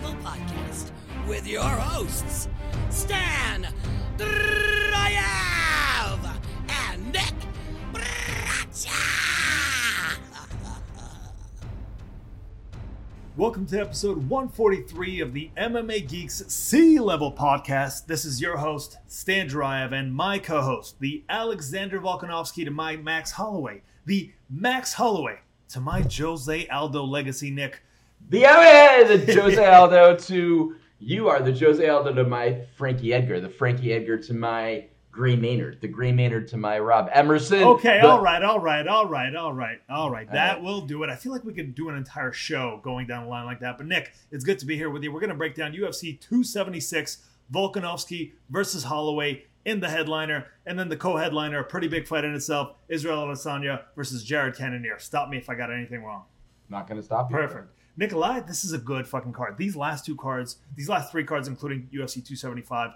Level Podcast with your hosts, Stan Dryav and Nick Bracha. Welcome to episode 143 of the MMA Geeks Sea Level Podcast. This is your host, Stan Dryav, and my co host, the Alexander Volkanovski to my Max Holloway, the Max Holloway to my Jose Aldo legacy, Nick. The the Jose Aldo to you are the Jose Aldo to my Frankie Edgar, the Frankie Edgar to my Gray Maynard, the Gray Maynard to my Rob Emerson. Okay, the- all right, all right, all right, all right, all right. That right. will do it. I feel like we could do an entire show going down the line like that. But Nick, it's good to be here with you. We're going to break down UFC 276, Volkanovski versus Holloway in the headliner, and then the co-headliner, a pretty big fight in itself, Israel Adesanya versus Jared Cannonier. Stop me if I got anything wrong. Not going to stop you. Perfect. Nikolai, this is a good fucking card. These last two cards, these last three cards, including UFC 275,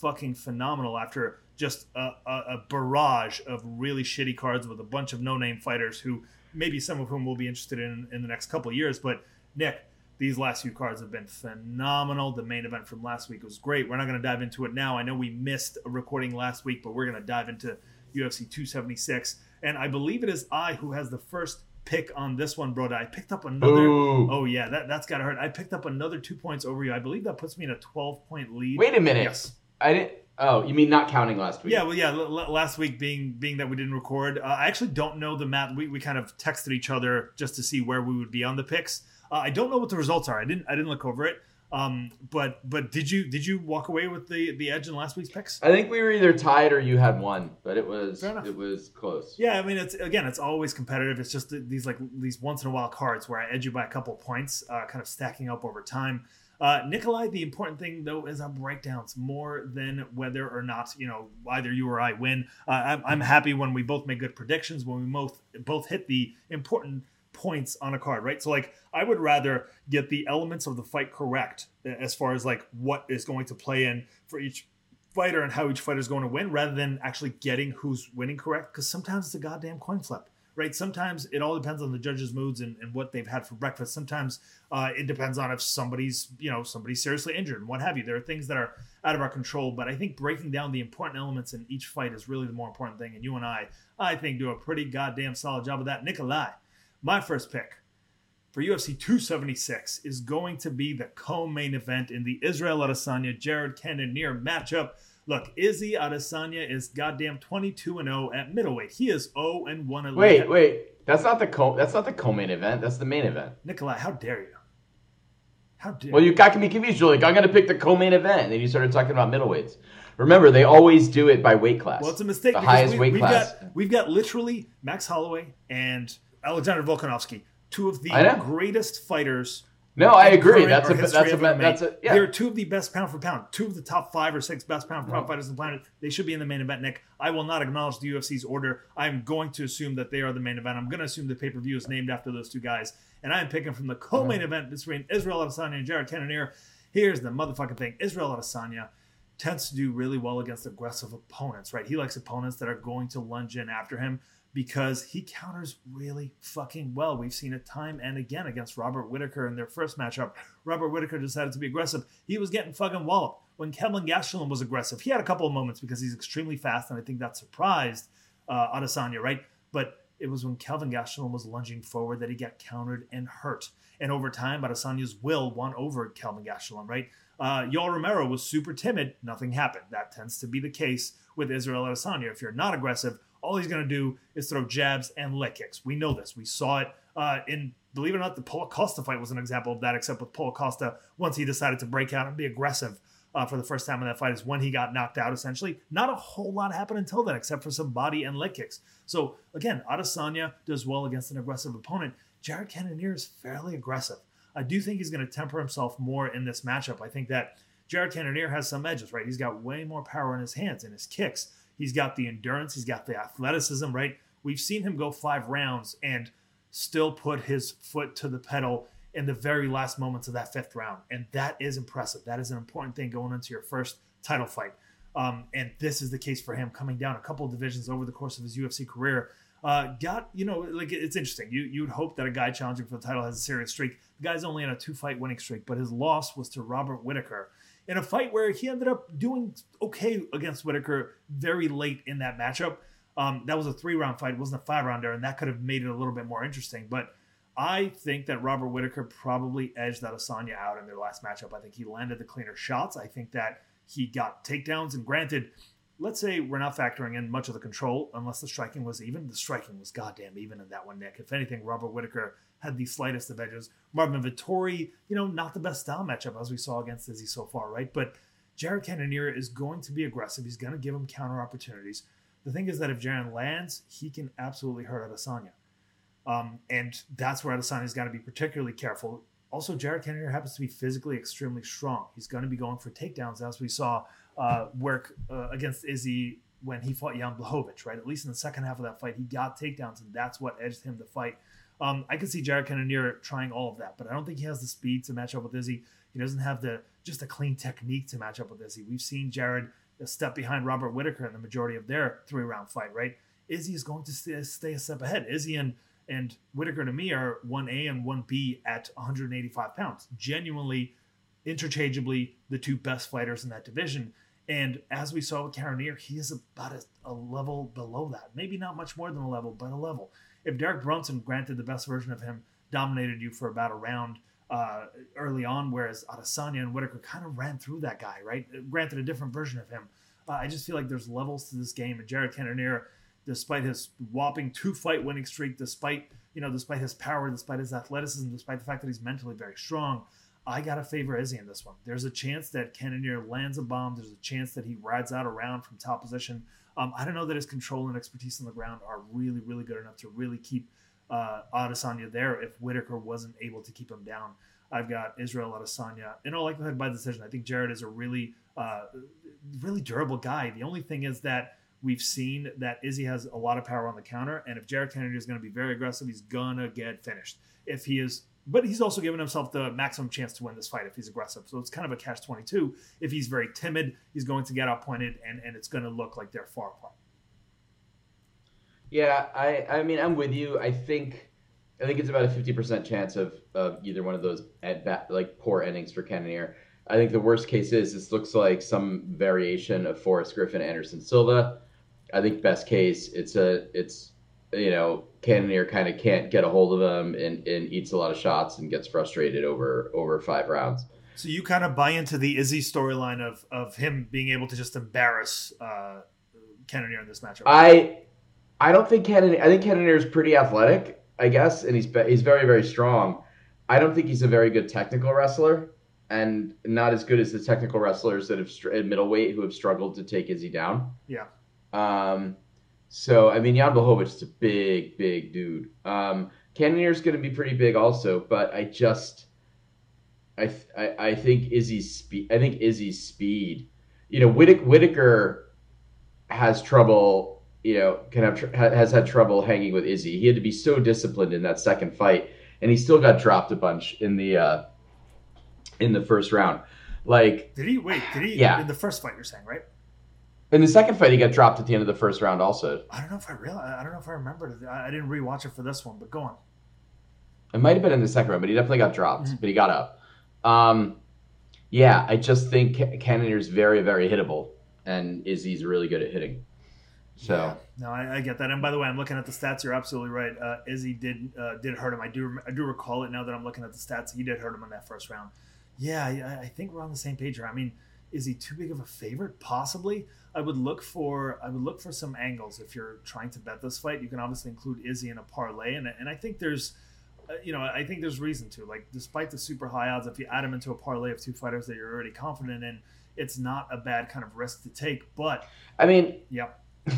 fucking phenomenal after just a, a, a barrage of really shitty cards with a bunch of no name fighters who maybe some of whom we'll be interested in in the next couple years. But Nick, these last few cards have been phenomenal. The main event from last week was great. We're not going to dive into it now. I know we missed a recording last week, but we're going to dive into UFC 276. And I believe it is I who has the first pick on this one, bro. I picked up another. Ooh. Oh yeah, that that's gotta hurt. I picked up another two points over you. I believe that puts me in a twelve point lead. Wait a minute. Yes. I didn't. Oh, you mean not counting last week? Yeah, well, yeah. L- l- last week being being that we didn't record, uh, I actually don't know the map. We, we kind of texted each other just to see where we would be on the picks. Uh, I don't know what the results are. I didn't I didn't look over it. Um, but but did you did you walk away with the the edge in last week's picks? I think we were either tied or you had one, but it was Fair enough. it was close. Yeah, I mean, it's again, it's always competitive. It's just these like these once in a while cards where I edge you by a couple points, uh, kind of stacking up over time. Uh, Nikolai, the important thing though is our breakdowns more than whether or not you know either you or I win. Uh, I'm, I'm happy when we both make good predictions when we both both hit the important points on a card, right? So like I would rather get the elements of the fight correct as far as like what is going to play in for each fighter and how each fighter is going to win rather than actually getting who's winning correct because sometimes it's a goddamn coin flip right? Sometimes it all depends on the judges moods and, and what they've had for breakfast. Sometimes uh, it depends on if somebody's you know somebody's seriously injured and what have you. There are things that are out of our control but i think breaking down the important elements in each fight is really the more important thing and you and i i think do a pretty goddamn solid job of that. Nikolai my first pick for UFC 276 is going to be the co-main event in the Israel Adesanya Jared Cannonier matchup. Look, Izzy Adesanya is goddamn 22 and 0 at middleweight. He is 0 and 1 at Wait, wait. That's not the co. That's not the co-main event. That's the main event. Nikolai, how dare you? How dare Well, you got me confused. You're like, I'm gonna pick the co-main event, and then you started talking about middleweights. Remember, they always do it by weight class. Well, it's a mistake The highest we, weight we've class. got we've got literally Max Holloway and Alexander Volkanovski, two of the greatest fighters no, I agree. That's a that's a of MMA. that's a yeah. They're two of the best pound for pound, two of the top five or six best pound for pound fighters on the planet. They should be in the main event, Nick. I will not acknowledge the UFC's order. I'm going to assume that they are the main event. I'm going to assume the pay per view is named after those two guys, and I am picking from the co-main mm-hmm. event between Israel Adesanya and Jared Cannonier. Here's the motherfucking thing: Israel Adesanya tends to do really well against aggressive opponents, right? He likes opponents that are going to lunge in after him because he counters really fucking well. We've seen it time and again against Robert Whitaker in their first matchup. Robert Whitaker decided to be aggressive. He was getting fucking walloped. When Kelvin Gastelum was aggressive, he had a couple of moments because he's extremely fast, and I think that surprised uh, Adesanya, right? But it was when Kelvin Gastelum was lunging forward that he got countered and hurt. And over time, Adesanya's will won over Kelvin Gastelum, right? Uh, Yoel Romero was super timid. Nothing happened. That tends to be the case with Israel Adesanya. If you're not aggressive, all he's going to do is throw jabs and leg kicks. We know this. We saw it uh, in, believe it or not, the Paulo Costa fight was an example of that, except with Paulo Costa, once he decided to break out and be aggressive uh, for the first time in that fight, is when he got knocked out, essentially. Not a whole lot happened until then, except for some body and leg kicks. So, again, Adesanya does well against an aggressive opponent. Jared Cannonier is fairly aggressive. I do think he's going to temper himself more in this matchup. I think that Jared Cannonier has some edges, right? He's got way more power in his hands and his kicks. He's got the endurance, he's got the athleticism, right? We've seen him go five rounds and still put his foot to the pedal in the very last moments of that fifth round. And that is impressive. That is an important thing going into your first title fight. Um, and this is the case for him coming down a couple of divisions over the course of his UFC career. Uh, got you know like it's interesting. You you'd hope that a guy challenging for the title has a serious streak. The guy's only on a two fight winning streak, but his loss was to Robert Whitaker in a fight where he ended up doing okay against Whitaker very late in that matchup. Um, that was a three round fight, it wasn't a five rounder, and that could have made it a little bit more interesting. But I think that Robert Whitaker probably edged Adesanya out in their last matchup. I think he landed the cleaner shots. I think that he got takedowns. And granted, let's say we're not factoring in much of the control, unless the striking was even. The striking was goddamn even in that one, Nick. If anything, Robert Whitaker had the slightest of edges. Marvin Vettori, you know, not the best style matchup as we saw against Izzy so far, right? But Jared Cannonier is going to be aggressive. He's going to give him counter opportunities. The thing is that if Jared lands, he can absolutely hurt Adesanya. Um, and that's where Adesanya's got to be particularly careful. Also, Jared Cannonier happens to be physically extremely strong. He's going to be going for takedowns, as we saw uh, work uh, against Izzy when he fought Jan Blachowicz, right? At least in the second half of that fight, he got takedowns, and that's what edged him to fight. Um, I can see Jared Cannonier trying all of that, but I don't think he has the speed to match up with Izzy. He doesn't have the just a clean technique to match up with Izzy. We've seen Jared a step behind Robert Whitaker in the majority of their three round fight, right? Izzy is going to stay, stay a step ahead. Izzy and and Whitaker to me are 1A and 1B at 185 pounds. Genuinely, interchangeably, the two best fighters in that division. And as we saw with Cannonier, he is about a, a, level below that. Maybe not much more than a level, but a level. If Derek Brunson, granted the best version of him, dominated you for about a round uh, early on, whereas Adesanya and Whitaker kind of ran through that guy, right? Granted, a different version of him. Uh, I just feel like there's levels to this game, and Jared Cannonier – despite his whopping two fight winning streak, despite you know, despite his power, despite his athleticism, despite the fact that he's mentally very strong, I got to favor Izzy in this one. There's a chance that Cannonier lands a bomb. There's a chance that he rides out around from top position. Um, I don't know that his control and expertise on the ground are really, really good enough to really keep uh, Adesanya there if Whitaker wasn't able to keep him down. I've got Israel Adesanya in all likelihood by decision. I think Jared is a really, uh, really durable guy. The only thing is that We've seen that Izzy has a lot of power on the counter, and if Jared Cannonier is going to be very aggressive, he's gonna get finished. If he is, but he's also given himself the maximum chance to win this fight if he's aggressive. So it's kind of a catch twenty two. If he's very timid, he's going to get outpointed, and and it's going to look like they're far apart. Yeah, I I mean I'm with you. I think I think it's about a fifty percent chance of of either one of those at bat like poor innings for Cannonier. I think the worst case is this looks like some variation of Forrest Griffin Anderson Silva. I think best case, it's a it's you know Cannonier kind of can't get a hold of him and, and eats a lot of shots and gets frustrated over over five rounds. So you kind of buy into the Izzy storyline of of him being able to just embarrass uh, Cannonier in this matchup. I I don't think Cannonier. I think Cannonier is pretty athletic, I guess, and he's he's very very strong. I don't think he's a very good technical wrestler, and not as good as the technical wrestlers that have at middleweight who have struggled to take Izzy down. Yeah. Um, so I mean, Jan Blachowicz is a big, big dude. Um, is going to be pretty big also, but I just, I, I, I think Izzy's speed. I think Izzy's speed. You know, Whitaker has trouble. You know, can have has had trouble hanging with Izzy. He had to be so disciplined in that second fight, and he still got dropped a bunch in the uh, in the first round. Like, did he wait? Did he? Yeah. In the first fight, you're saying, right? In the second fight, he got dropped at the end of the first round. Also, I don't know if I realize. I don't know if I remember. It. I didn't rewatch it for this one, but go on. It might have been in the second round, but he definitely got dropped. Mm-hmm. But he got up. Um, yeah, I just think is very, very hittable, and Izzy's really good at hitting. So yeah. no, I, I, get that. And by the way, I'm looking at the stats. You're absolutely right. Uh, Izzy did uh, did hurt him. I do I do recall it now that I'm looking at the stats. He did hurt him in that first round. Yeah, I, I think we're on the same page here. I mean, is he too big of a favorite? Possibly. I would look for I would look for some angles if you're trying to bet this fight. You can obviously include Izzy in a parlay, and and I think there's. Uh, you know, I think there's reason to. Like, despite the super high odds, if you add them into a parlay of two fighters that you're already confident in, it's not a bad kind of risk to take. But I mean, yeah.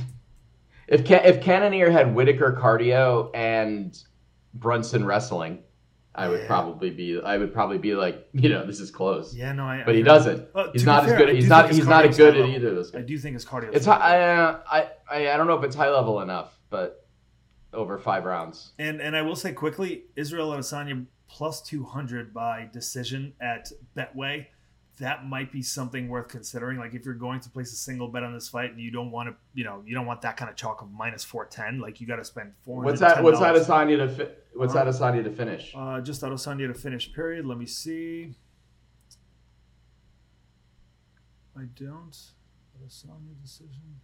If Can- if Cannonier had Whitaker cardio and Brunson wrestling, I would yeah. probably be I would probably be like you know this is close. Yeah, no, I. But he doesn't. Uh, he's not fair, as good. He's not. He's not as good at either of those. I do think his cardio. It's high, uh, I, I I don't know if it's high level enough, but over five rounds. And and I will say quickly, Israel Adesanya plus two hundred by decision at Betway. That might be something worth considering. Like if you're going to place a single bet on this fight and you don't want to, you know, you don't want that kind of chalk of minus four ten. Like you got to spend four. What's that? What's that Adesanya to fi- What's that Adesanya to finish? Uh, just Adesanya to finish. Period. Let me see. I don't. Adesanya decision.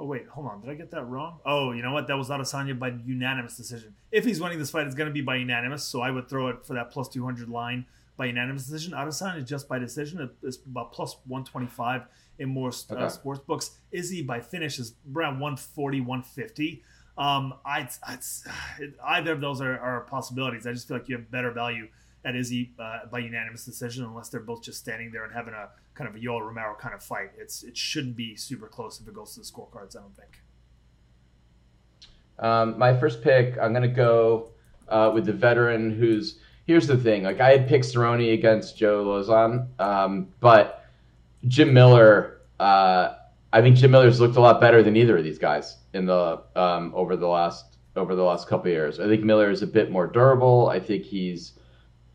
Oh wait, hold on. Did I get that wrong? Oh, you know what? That was Adesanya by unanimous decision. If he's winning this fight, it's going to be by unanimous. So I would throw it for that plus two hundred line by unanimous decision. Adesanya is just by decision. It's about plus one twenty five in more uh, Okay. sports books. Izzy by finish is around 140, 150. Um, I, either of those are, are possibilities. I just feel like you have better value at Izzy uh, by unanimous decision, unless they're both just standing there and having a kind of a Yoel Romero kind of fight. It's it shouldn't be super close if it goes to the scorecards. I don't think. Um, my first pick, I'm gonna go uh, with the veteran who's. Here's the thing, like I had picked Cerrone against Joe Lauzon, um, but Jim Miller. Uh, I think Jim Miller's looked a lot better than either of these guys in the um, over the last over the last couple years. I think Miller is a bit more durable. I think he's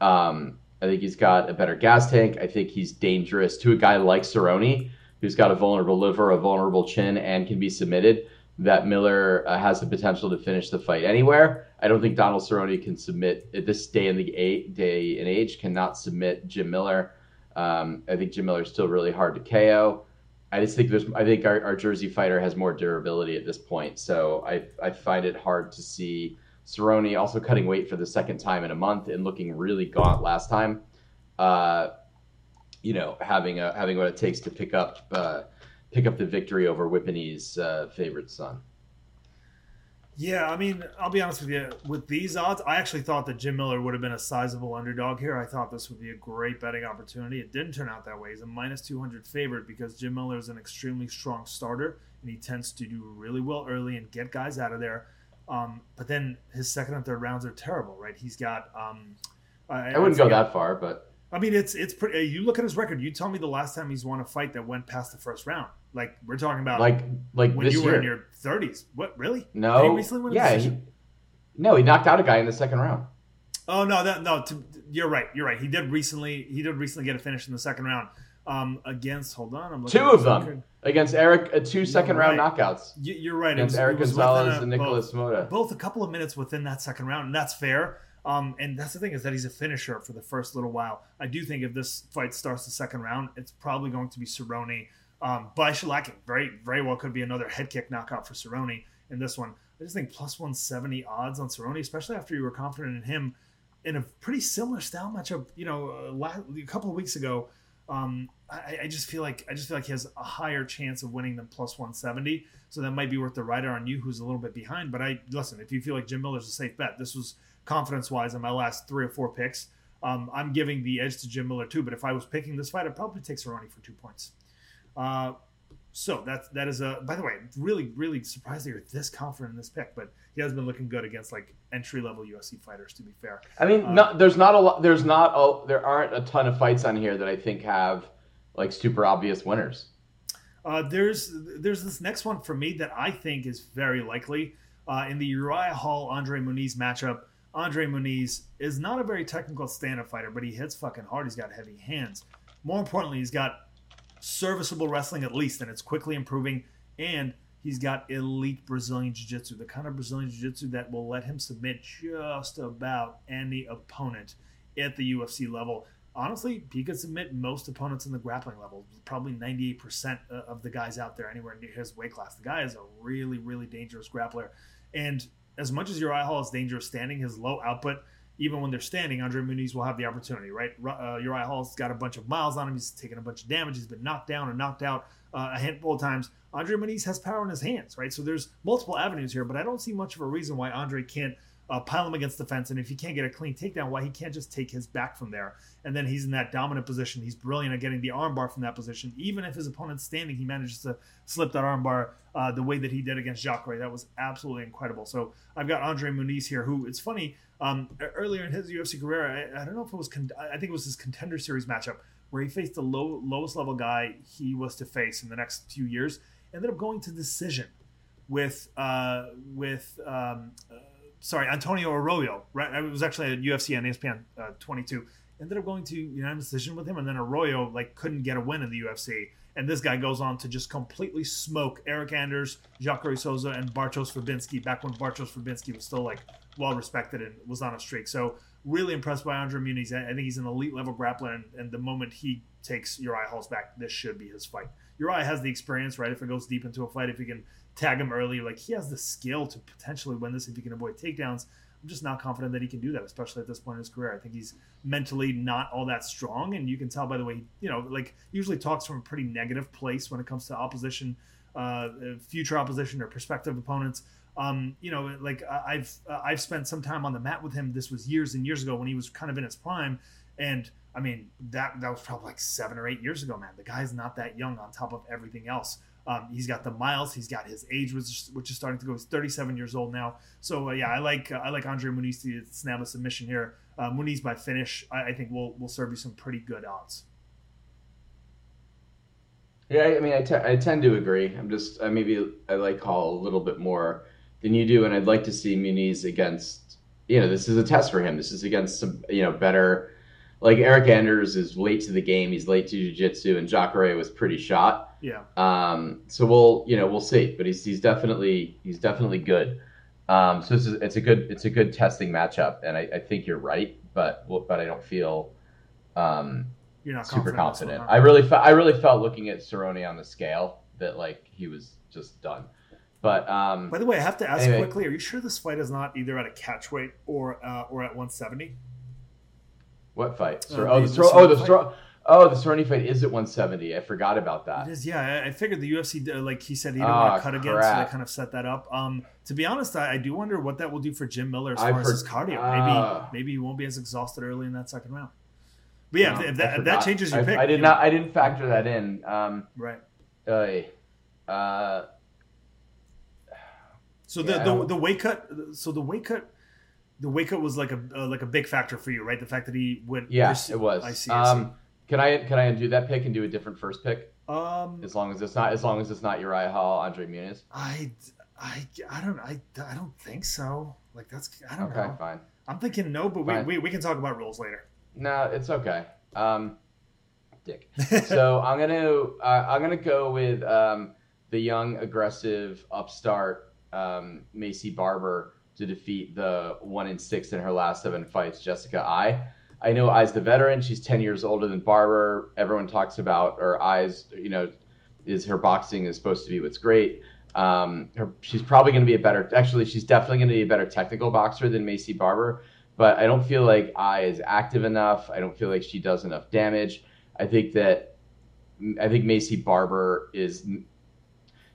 um, I think he's got a better gas tank. I think he's dangerous to a guy like Cerrone, who's got a vulnerable liver, a vulnerable chin, and can be submitted. That Miller uh, has the potential to finish the fight anywhere. I don't think Donald Cerrone can submit at this day in the a- day and age cannot submit Jim Miller. Um, I think Jim Miller is still really hard to KO. I just think there's I think our, our Jersey fighter has more durability at this point. So I I find it hard to see Cerrone also cutting weight for the second time in a month and looking really gaunt last time. Uh, you know, having a having what it takes to pick up uh, pick up the victory over Whippany's uh, favorite son. Yeah, I mean, I'll be honest with you. With these odds, I actually thought that Jim Miller would have been a sizable underdog here. I thought this would be a great betting opportunity. It didn't turn out that way. He's a minus 200 favorite because Jim Miller is an extremely strong starter and he tends to do really well early and get guys out of there. Um, but then his second and third rounds are terrible, right? He's got. Um, I wouldn't go that far, but I mean, it's it's pretty. You look at his record. You tell me the last time he's won a fight that went past the first round. Like we're talking about, like like when you were year. in your 30s. What really? no, Did he recently win yeah, he, no, he knocked out a guy in the second round. Oh no, that no. To, you're right. You're right. He did recently. He did recently get a finish in the second round um, against. Hold on, I'm looking Two of them record. against Eric, uh, two second round knockouts You- You're right. Against was, Eric Gonzalez a- and Nicholas both, Moda. both a couple of minutes within that second round, and that's fair. Um, and that's the thing is that he's a finisher for the first little while. I do think if this fight starts the second round, it's probably going to be Cerrone um, by shellacking. Very, very well could be another head kick knockout for Cerrone in this one. I just think plus 170 odds on Cerrone, especially after you were confident in him in a pretty similar style matchup. You know, uh, a couple of weeks ago. Um, I, I just feel like I just feel like he has a higher chance of winning than plus 170. So that might be worth the rider on you, who's a little bit behind. But I listen, if you feel like Jim Miller's a safe bet, this was confidence wise in my last three or four picks. Um, I'm giving the edge to Jim Miller too. But if I was picking this fight, I'd probably take Cerrone for two points. Uh, so that that is a. By the way, really really surprised that you're this confident in this pick, but he has been looking good against like entry level UFC fighters. To be fair, I mean, Uh, not, there's not a lot. There's not a, there aren't a ton of fights on here that I think have like super obvious winners. Uh, there's there's this next one for me that I think is very likely uh, in the Uriah Hall Andre Muniz matchup. Andre Muniz is not a very technical stand-up fighter, but he hits fucking hard. He's got heavy hands. More importantly, he's got serviceable wrestling at least, and it's quickly improving. And he's got elite Brazilian Jiu-Jitsu, the kind of Brazilian Jiu-Jitsu that will let him submit just about any opponent at the UFC level. Honestly, he could submit most opponents in the grappling level. Probably 98% of the guys out there anywhere near his weight class. The guy is a really, really dangerous grappler. And as much as Uriah Hall is dangerous standing, his low output, even when they're standing, Andre Muniz will have the opportunity, right? Uh, Uriah Hall's got a bunch of miles on him. He's taken a bunch of damage. He's been knocked down and knocked out uh, a handful of times. Andre Muniz has power in his hands, right? So there's multiple avenues here, but I don't see much of a reason why Andre can't uh, pile him against the fence. And if he can't get a clean takedown, why he can't just take his back from there. And then he's in that dominant position. He's brilliant at getting the armbar from that position. Even if his opponent's standing, he manages to slip that armbar uh, the way that he did against Jacare. That was absolutely incredible. So I've got Andre Muniz here, who it's funny. Um, earlier in his UFC career, I, I don't know if it was, con- I think it was his contender series matchup where he faced the low, lowest level guy he was to face in the next few years. Ended up going to decision with uh, with um, sorry Antonio Arroyo. Right, it was actually at UFC on ESPN uh, 22. ended up going to unanimous decision with him, and then Arroyo like couldn't get a win in the UFC. And this guy goes on to just completely smoke Eryk Anders, Jacare Souza, and Bartosz Fabinski back when Bartosz Fabinski was still like well respected and was on a streak. So really impressed by Andre Muniz. I think he's an elite level grappler, and, and the moment he takes Uriah Hall's back, this should be his fight. Uriah has the experience, right? If it goes deep into a fight, if he can tag him early, like he has the skill to potentially win this if he can avoid takedowns. I'm just not confident that he can do that, especially at this point in his career. I think he's mentally not all that strong, and you can tell by the way, you know, like usually talks from a pretty negative place when it comes to opposition, uh, future opposition or prospective opponents. Um, you know, like I've I've spent some time on the mat with him. This was years and years ago when he was kind of in his prime, and I mean that that was probably like seven or eight years ago, man. The guy's not that young. On top of everything else, um, he's got the miles. He's got his age, which is, which is starting to go. He's 37 years old now. So uh, yeah, I like uh, I like Andre Muniz to snap a submission here. Uh, Muniz by finish, I, I, think will will serve you some pretty good odds. Yeah, I mean, I tend to agree. I'm just I maybe I like Hall a little bit more than you do, and I'd like to see Muniz against. You know, this is a test for him. This is against some you know better. Like Eryk Anders is late to the game. He's late to jiu-jitsu, and Jacare was pretty shot. Yeah. Um, so we'll, you know, we'll see. But he's he's definitely he's definitely good. Um, so it's a, it's a good it's a good testing matchup, and I, I think you're right, but but I don't feel um, you're not super confident. confident. I really fe- I really felt looking at Cerrone on the scale that like he was just done. But um, by the way, I have to ask anyway. quickly: Are you sure this fight is not either at a catch weight or uh, or at 170? What fight? Uh, oh, the- the, oh, the Cer- oh, the Cerrone fight is at 170. I forgot about that. It is, yeah. I- I figured the UFC, uh, like he said, he didn't Ah, want to cut again, so they kind of set that up. Um, to be honest, I, I do wonder what that will do for Jim Miller as I've far as his cardio. ah. maybe maybe he won't be as exhausted early in that second round. But yeah, No, if, that, if that changes your I, pick, I did not. I didn't factor that in. Um, Right. uh, uh, So the, Yeah. the the weight cut. So the weight cut. The weight cut was like a uh, like a big factor for you, right? The fact that he would. yeah, it was. I see. I see. Um, can I can I undo that pick and do a different first pick? Um, As long as it's not as long as it's not Uriah Hall, Andre Muniz. I, I, I don't, I, I don't think so. Like that's, I don't Okay, know. fine. I'm thinking no, but we, we, we can talk about rules later. No, it's okay. Um, dick. so I'm gonna uh, I'm gonna go with um, the young, aggressive upstart um, Maycee Barber to defeat the one in six in her last seven fights, Jessica Eye. I know Eye's the veteran. She's ten years older than Barber. Everyone talks about her eyes, you know, is her boxing is supposed to be what's great. Um, her, she's probably going to be a better. Actually, she's definitely going to be a better technical boxer than Maycee Barber. But I don't feel like Eye is active enough. I don't feel like she does enough damage. I think that I think Maycee Barber is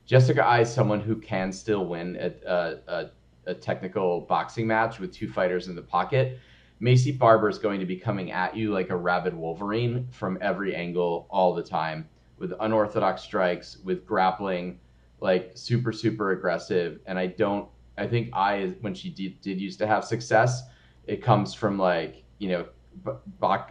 Jessica Eye is someone who can still win a, a, a, a technical boxing match with two fighters in the pocket. Maycee Barber is going to be coming at you like a rabid Wolverine from every angle all the time with unorthodox strikes, with grappling, like super super aggressive. And I don't. I think I when she did, did used to have success, it comes from like you know bo-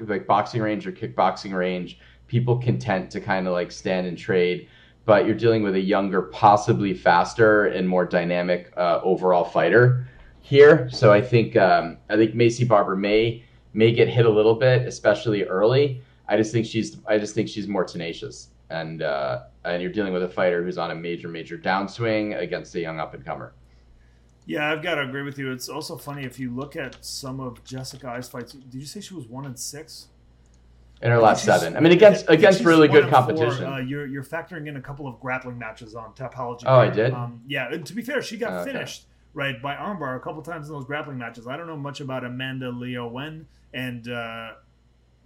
like boxing range or kickboxing range. People content to kind of like stand and trade, but you're dealing with a younger, possibly faster and more dynamic uh, overall fighter here. So I think um, I think Maycee Barber may may get hit a little bit, especially early. I just think she's I just think she's more tenacious, and uh, and you're dealing with a fighter who's on a major major downswing against a young up and comer. Yeah, I've got to agree with you. It's also funny if you look at some of Jessica Eye's fights. Did you say she was one and six? In her last seven, I mean against against really good and four. competition. Uh, you're you're factoring in a couple of grappling matches on Tapology. Oh, I did? Um, yeah, and to be fair, she got Oh, okay. finished right by armbar a couple times in those grappling matches. I don't know much about Amanda Leo Wen and uh,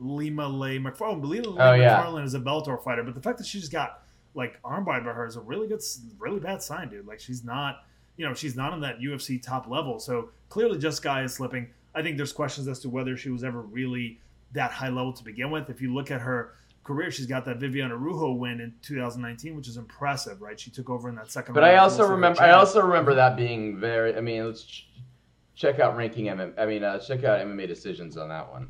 Ilima-Lei Macfarlane. Lima Oh, yeah. McFarlane is a Bellator fighter, but the fact that she just got like armbar by her is a really good, really bad sign, dude. Like she's not, you know, she's not on that UFC top level. So clearly, just guy is slipping. I think there's questions as to whether she was ever really that high level to begin with. If you look at her career, she's got that Viviane Araújo win in 2019, which is impressive, right? She took over in that second. But round I also remember I also remember that being very. I mean, let's ch- check out ranking MM. I mean, uh, check out MMA decisions on that one.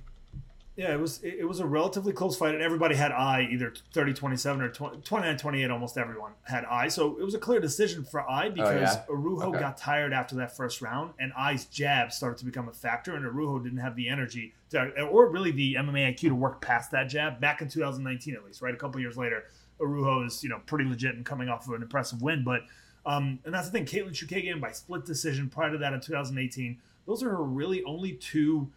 Yeah, it was it was a relatively close fight, and everybody had Eye either 30-27 or 29-28. Almost everyone had Eye, so it was a clear decision for Eye because yeah? Araújo Okay. got tired after that first round, and Eye's jab started to become a factor, and Araújo didn't have the energy to, or really the MMA IQ to work past that jab back in 2019 at least, right? A couple years later, Araújo is you know pretty legit and coming off of an impressive win, but um, and that's the thing, Katlyn Chookagian by split decision prior to that in 2018. Those are her really only two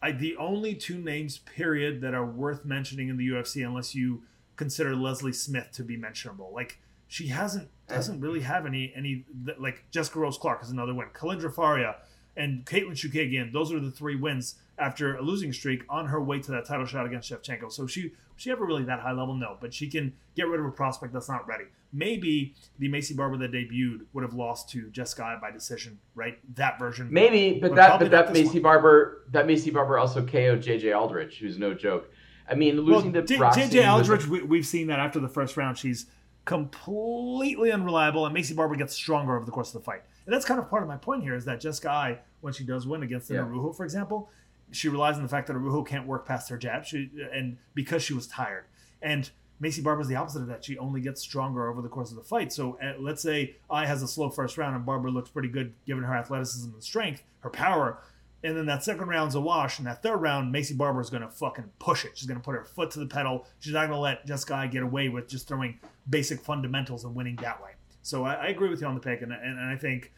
I, the only two names, period, that are worth mentioning in the UFC, unless you consider Leslie Smith to be mentionable. Like she hasn't doesn't really have any any like Jessica Rose Clark is another win. Kalindra Faria and Katlyn Chookagian, those are the three wins after a losing streak on her way to that title shot against Shevchenko. So she she ever really that high level? No, but she can get rid of a prospect that's not ready. Maybe the Maycee Barber that debuted would have lost to Jessica by decision, right? That version. Maybe, but But that but that Macy one. Barber that Maycee Barber also KO'd JJ Aldrich, who's no joke. I mean, losing well, to JJ was- Aldrich, we, we've seen that after the first round, she's completely unreliable, and Maycee Barber gets stronger over the course of the fight. And that's kind of part of my point here is that Jessica Eye, when she does win against Yeah. an Araújo, for example, she relies on the fact that Araújo can't work past her jab, she, and because she was tired. And Maycee Barber's the opposite of that. She only gets stronger over the course of the fight. So uh, let's say Eye has a slow first round, and Barber looks pretty good given her athleticism and strength, her power. And then that second round's a wash, and that third round, Maycee Barber is going to fucking push it. She's going to put her foot to the pedal. She's not going to let Jessica get away with just throwing basic fundamentals and winning that way. So I, I agree with you on the pick, and, and, and I think,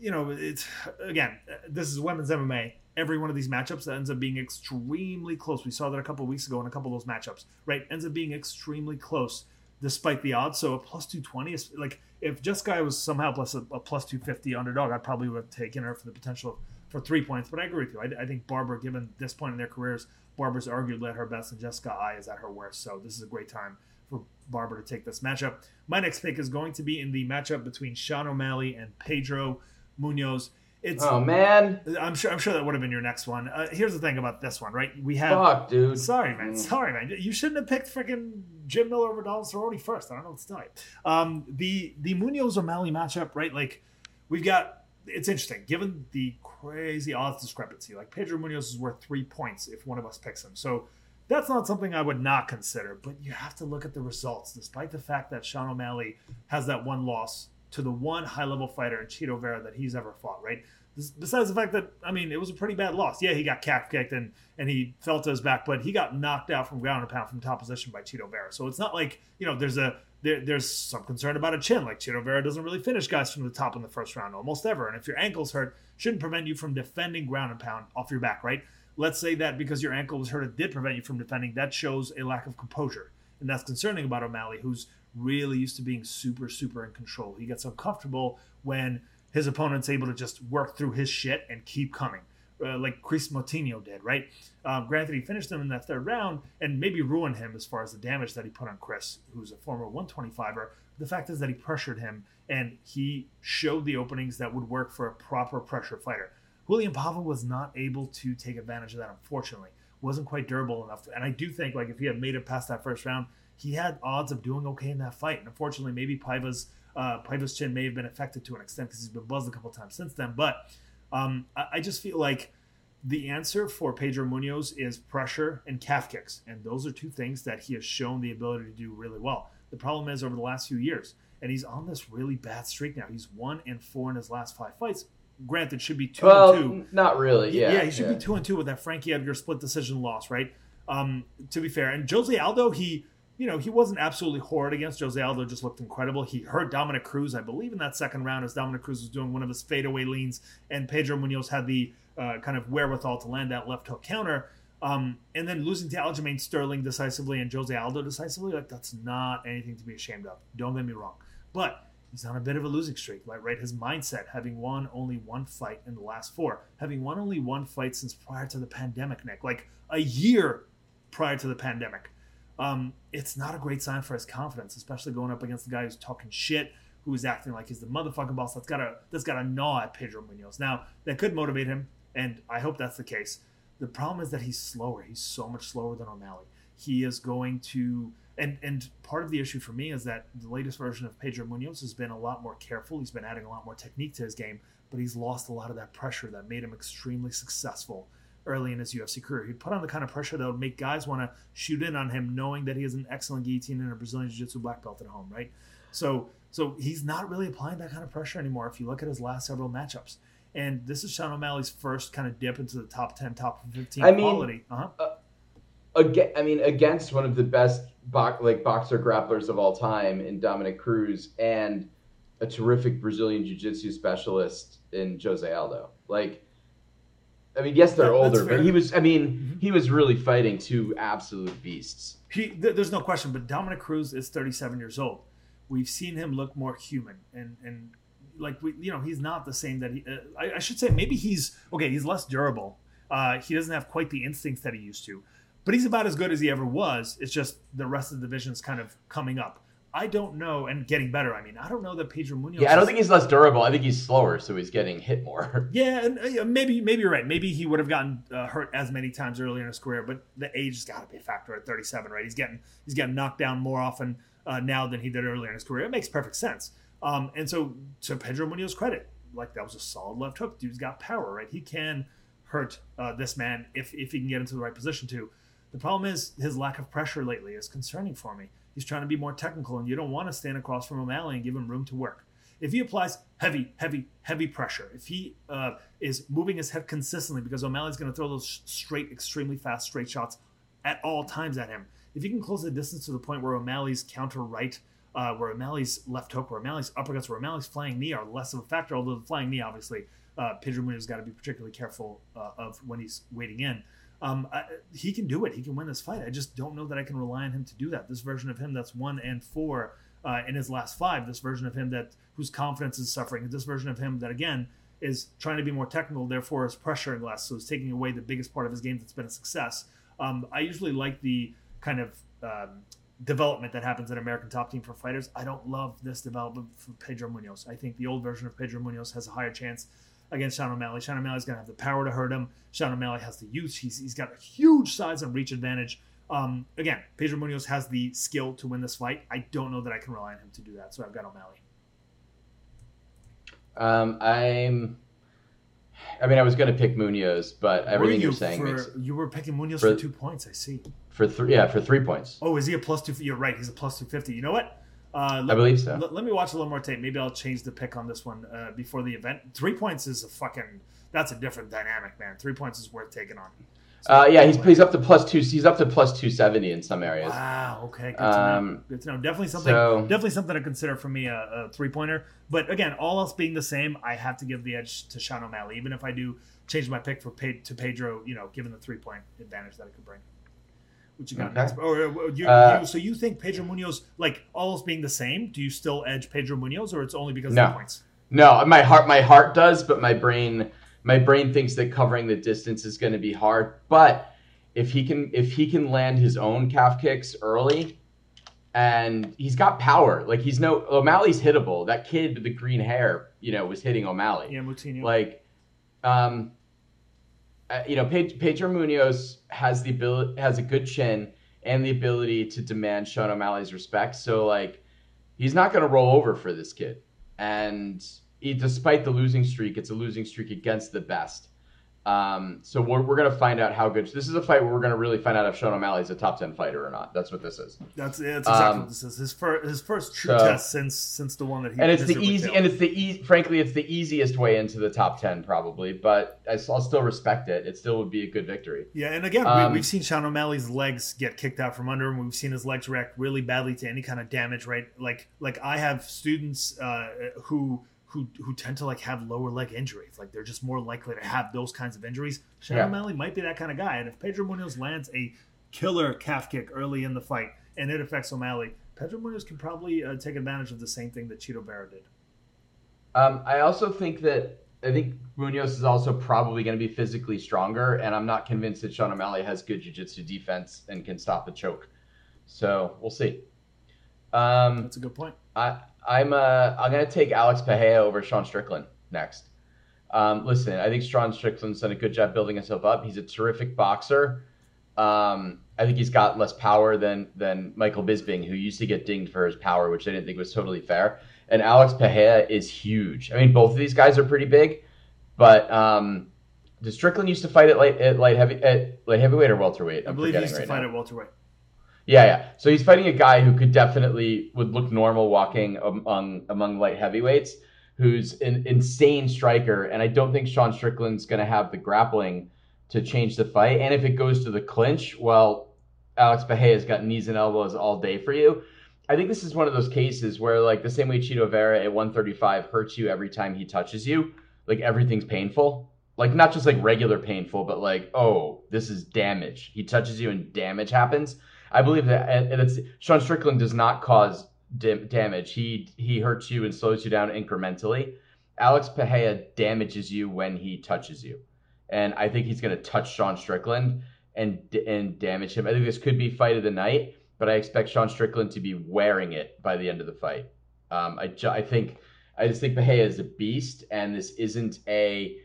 you know, it's again, this is women's MMA. Every one of these matchups that ends up being extremely close. We saw that a couple of weeks ago in a couple of those matchups, right? Ends up being extremely close despite the odds. So a plus 220 is like if Jessica Eye was somehow plus a, a plus 250 underdog, I probably would have taken her for the potential for three points. But I agree with you. I, I think Barber, given this point in their careers, Barber's arguably at her best, and Jessica Eye is at her worst. So this is a great time for Barber to take this matchup. My next pick is going to be in the matchup between Sean O'Malley and Pedro Munhoz. It's Oh man, I'm sure I'm sure that would have been your next one. Uh, here's the thing about this one, right? We have fuck, dude. Sorry, man. Mm. Sorry, man. You shouldn't have picked freaking Jim Miller over Donald Cerrone first. I don't know what to tell you. Um, the the Munhoz O'Malley matchup, right? Like we've got. It's interesting, given the crazy odds discrepancy. Like Pedro Munhoz is worth three points if one of us picks him. So that's not something I would not consider. But you have to look at the results, despite the fact that Sean O'Malley has that one loss to the one high level fighter in Chito Vera that he's ever fought, right? Besides the fact that I mean, it was a pretty bad loss. Yeah, he got calf kicked and and he fell to his back, but he got knocked out from ground and pound from top position by Chito Vera. So it's not like you know there's a there, there's some concern about a chin. Like Chito Vera doesn't really finish guys from the top in the first round almost ever. And if your ankle's hurt, shouldn't prevent you from defending ground and pound off your back, right? Let's say that because your ankle was hurt, it did prevent you from defending. That shows a lack of composure, and that's concerning about O'Malley, who's really used to being super super in control. He gets uncomfortable when his opponent's able to just work through his shit and keep coming, uh, like Kris Moutinho did, right? Um, granted, he finished him in that third round and maybe ruined him as far as the damage that he put on Kris, who's a former 125er. The fact is that he pressured him and he showed the openings that would work for a proper pressure fighter. Raulian Paiva was not able to take advantage of that, unfortunately. Wasn't quite durable enough. And I do think, like, if he had made it past that first round, he had odds of doing okay in that fight. And unfortunately, maybe Paiva's uh, Paiva's chin may have been affected to an extent because he's been buzzed a couple times since then. But um, I, I just feel like the answer for Pedro Munhoz is pressure and calf kicks, and those are two things that he has shown the ability to do really well. The problem is over the last few years, and he's on this really bad streak now. He's one and four in his last five fights. Granted, should be two Well, and two. not really. Yeah, Yeah, he should be two and two with that Frankie Edgar split decision loss, right? Um, to be fair, and Jose Aldo, he you know he wasn't absolutely horrid against Jose Aldo, just looked incredible. He hurt Dominick Cruz, I believe, in that second round as Dominick Cruz was doing one of his fadeaway leans, and Pedro Munhoz had the uh, kind of wherewithal to land that left hook counter. Um, and then losing to Aljamain Sterling decisively and Jose Aldo decisively, like that's not anything to be ashamed of. Don't get me wrong, but he's on a bit of a losing streak, right? Right, his mindset, having won only one fight in the last four, having won only one fight since prior to the pandemic, Nick, like a year prior to the pandemic. Um, it's not a great sign for his confidence, especially going up against the guy who's talking shit, who's acting like he's the motherfucking boss. That's gotta that's gotta gnaw at Pedro Munhoz. Now that could motivate him, and I hope that's the case. The problem is that he's slower. He's so much slower than O'Malley. He is going to and and part of the issue for me is that the latest version of Pedro Munhoz has been a lot more careful. He's been adding a lot more technique to his game, but he's lost a lot of that pressure that made him extremely successful early in his UFC career. He put on the kind of pressure that would make guys want to shoot in on him, knowing that he has an excellent guillotine and a Brazilian Jiu-Jitsu black belt at home, right? So, so he's not really applying that kind of pressure anymore. If you look at his last several matchups, and this is Sean O'Malley's first kind of dip into the top ten, top fifteen I mean, quality. Uh-huh. Again, I mean, against one of the best bo- like boxer grapplers of all time in Dominick Cruz and a terrific Brazilian jiu-jitsu specialist in Jose Aldo. Like, I mean, yes, they're That- older, but he was. I mean, Mhm. he was really fighting two absolute beasts. He, th- there's no question, but Dominick Cruz is 37 years old. We've seen him look more human, and and like we, you know, he's not the same that he. Uh, I, I should say maybe he's okay. He's less durable. Uh, he doesn't have quite the instincts that he used to, but he's about as good as he ever was. It's just the rest of the division's kind of coming up. I don't know, and getting better. I mean, I don't know that Pedro Munhoz. Yeah, I don't think he's less durable. I think he's slower, so he's getting hit more. Yeah, and uh, maybe maybe you're right. Maybe he would have gotten uh, hurt as many times earlier in his career, but the age has got to be a factor at 37, right? He's getting he's getting knocked down more often uh, now than he did earlier in his career. It makes perfect sense. Um, and so, to Pedro Munhoz's credit, like that was a solid left hook. Dude's got power, right? He can hurt uh, this man if if he can get into the right position to. The problem is his lack of pressure lately is concerning for me. He's trying to be more technical, and you don't want to stand across from O'Malley and give him room to work. If he applies heavy, heavy, heavy pressure, if he uh, is moving his head consistently, because O'Malley's going to throw those straight, extremely fast straight shots at all times at him. If he can close the distance to the point where O'Malley's counter right, uh, where O'Malley's left hook, where O'Malley's uppercuts, where O'Malley's flying knee are less of a factor, although the flying knee, obviously, uh, Pedro Munhoz's got to be particularly careful uh, of when he's waiting in. Um, I, he can do it. He can win this fight. I just don't know that I can rely on him to do that. This version of him that's one and four uh, in his last five. This version of him that whose confidence is suffering. This version of him that again is trying to be more technical, therefore is pressuring less. So is taking away the biggest part of his game that's been a success. Um, I usually like the kind of um, development that happens in American Top Team for fighters. I don't love this development for Pedro Munhoz. I think the old version of Pedro Munhoz has a higher chance against Sean O'Malley. Sean O'Malley's going to have the power to hurt him. Sean O'Malley has the youth. He's, he's got a huge size and reach advantage. Um, again, Pedro Munhoz has the skill to win this fight. I don't know that I can rely on him to do that, so I've got O'Malley. Um, I'm. I mean, I was going to pick Munhoz, but everything you you're saying for, makes you were picking Munhoz for- for, two points. I see. for three. Yeah, for three points. Oh, is he a plus two? You're right. He's a plus two fifty. You know what? Uh, I believe so. Let, let me watch a little more tape. Maybe I'll change the pick on this one uh, before the event. Three points is a fucking. That's a different dynamic, man. Three points is worth taking on. So- Uh, yeah, he's, he's up to plus two. He's up to plus two seventy in some areas. Wow. Okay. Good to know. Um, Good to know. Definitely something. so- definitely something to consider for me. A, a three pointer. But again, all else being the same, I have to give the edge to Sean O'Malley, even if I do change my pick for to Pedro. You know, given the three point advantage that it could bring. What you got Okay. next? Or uh, you, Uh, you, so you think Pedro Munhoz, like all else being the same, do you still edge Pedro Munhoz, or it's only because No. of the points? No, my heart, my heart does, but my brain, my brain thinks that covering the distance is going to be hard. But if he can, if he can land his own calf kicks early, and he's got power, like he's no O'Malley's hittable. That kid with the green hair, you know, was hitting O'Malley. Yeah, Moutinho. Like, um, uh, Uh, you know, Pe- Pedro Munhoz has the ability, has a good chin and the ability to demand Sean O'Malley's respect. So, like, he's not going to roll over for this kid. And he, despite the losing streak, it's a losing streak against the best. Um, so we're, we're going to find out how good. This is a fight where we're going to really find out if Sean O'Malley's a top ten fighter or not. That's what this is. That's that's exactly Um, what this is. His first his first true so- test since since the one that he and it's the easy and it's the easy frankly it's the easiest way into the top 10 probably but I, will still respect it it still would be a good victory Yeah, and again, Um, we, we've seen Sean O'Malley's legs get kicked out from under him. We've seen his legs react really badly to any kind of damage. Right, like like I have students uh, who who who tend to like have lower leg injuries. Like they're just more likely to have those kinds of injuries. Sean Yeah. O'Malley might be that kind of guy. And if Pedro Munhoz lands a killer calf kick early in the fight and it affects O'Malley, Pedro Munoz can probably uh, take advantage of the same thing that Chito Vera did. um, i also think that i think munhoz is also probably going to be physically stronger and i'm not convinced that sean o'malley has good jiu-jitsu defense and can stop the choke so we'll see um, That's a good point. I, I'm uh, I'm gonna take Alex Pereira over Sean Strickland next. Um, listen, I think Sean Strickland's done a good job building himself up. He's a terrific boxer. Um, I think he's got less power than than Michael Bisping, who used to get dinged for his power, which I didn't think was totally fair. And Alex Pereira is huge. I mean, both of these guys are pretty big, but um, Does Strickland used to fight at light at light heavy at light heavyweight or welterweight? I I'm believe he used to right fight now. at welterweight. Yeah, yeah. So he's fighting a guy who could definitely would look normal walking among among light heavyweights, who's an insane striker, and I don't think Sean Strickland's going to have the grappling to change the fight. And if it goes to the clinch, well, Alex Pereira's got knees and elbows all day for you. I think this is one of those cases where, like, the same way Chito Vera at 135 hurts you every time he touches you, like everything's painful. Like not just like regular painful, but like, oh, this is damage. He touches you and damage happens. I believe that, and it's Sean Strickland does not cause dim- damage. He he hurts you and slows you down incrementally. Alex Pereira damages you when he touches you, and I think he's going to touch Sean Strickland and and damage him. I think this could be fight of the night, but I expect Sean Strickland to be wearing it by the end of the fight. Um, I I think I just think Pereira is a beast, and this isn't a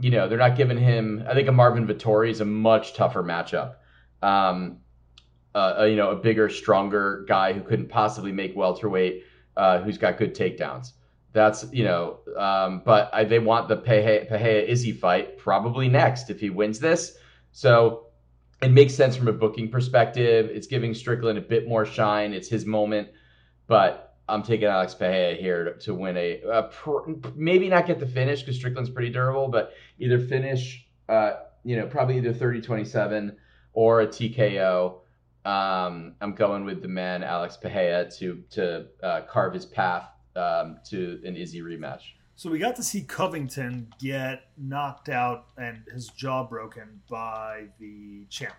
you know they're not giving him. I think a Marvin Vettori is a much tougher matchup. Um, uh, a, you know, a bigger, stronger guy who couldn't possibly make welterweight, uh, who's got good takedowns. That's you know, um, but I, they want the Pehe, Pehe Izzy fight probably next if he wins this. So it makes sense from a booking perspective. It's giving Strickland a bit more shine. It's his moment, but I'm taking Alex Pereira here to, to win a, a pr- maybe not get the finish because Strickland's pretty durable, but either finish, uh, you know, probably either 30-27 or a TKO. Um, I'm going with the man Alex Pereira to to uh, carve his path um, to an Izzy rematch. So we got to see Covington get knocked out and his jaw broken by the champ.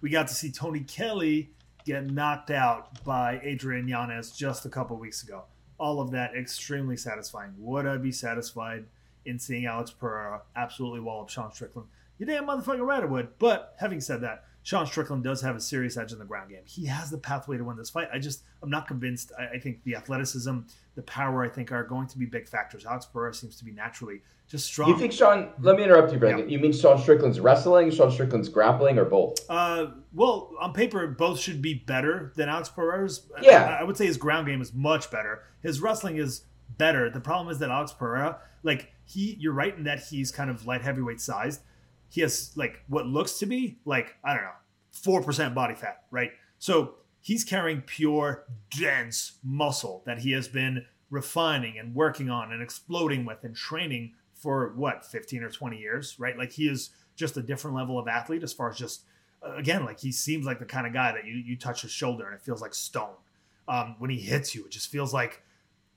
We got to see Tony Kelley get knocked out by Adrian Yanez just a couple weeks ago. All of that extremely satisfying. Would I be satisfied in seeing Alex Pereira absolutely wallop Sean Strickland? You damn motherfucking right I would. But having said that, Sean Strickland does have a serious edge in the ground game. He has the pathway to win this fight. I just, I'm not convinced. I, I think the athleticism, the power, I think are going to be big factors. Alex Pereira seems to be naturally just strong. You think Sean? Let me interrupt you, Brendan. Yeah. You mean Sean Strickland's wrestling, Sean Strickland's grappling, or both? Uh, well, on paper, both should be better than Alex Pereira's. Yeah. I, I would say his ground game is much better. His wrestling is better. The problem is that Alex Pereira, like he, you're right in that he's kind of light heavyweight sized. He has like what looks to be like I don't know four percent body fat, right? So he's carrying pure dense muscle that he has been refining and working on and exploding with and training for what 15 or 20 years, right? Like he is just a different level of athlete as far as just uh, again, like he seems like the kind of guy that you you touch his shoulder and it feels like stone. Um, when he hits you, it just feels like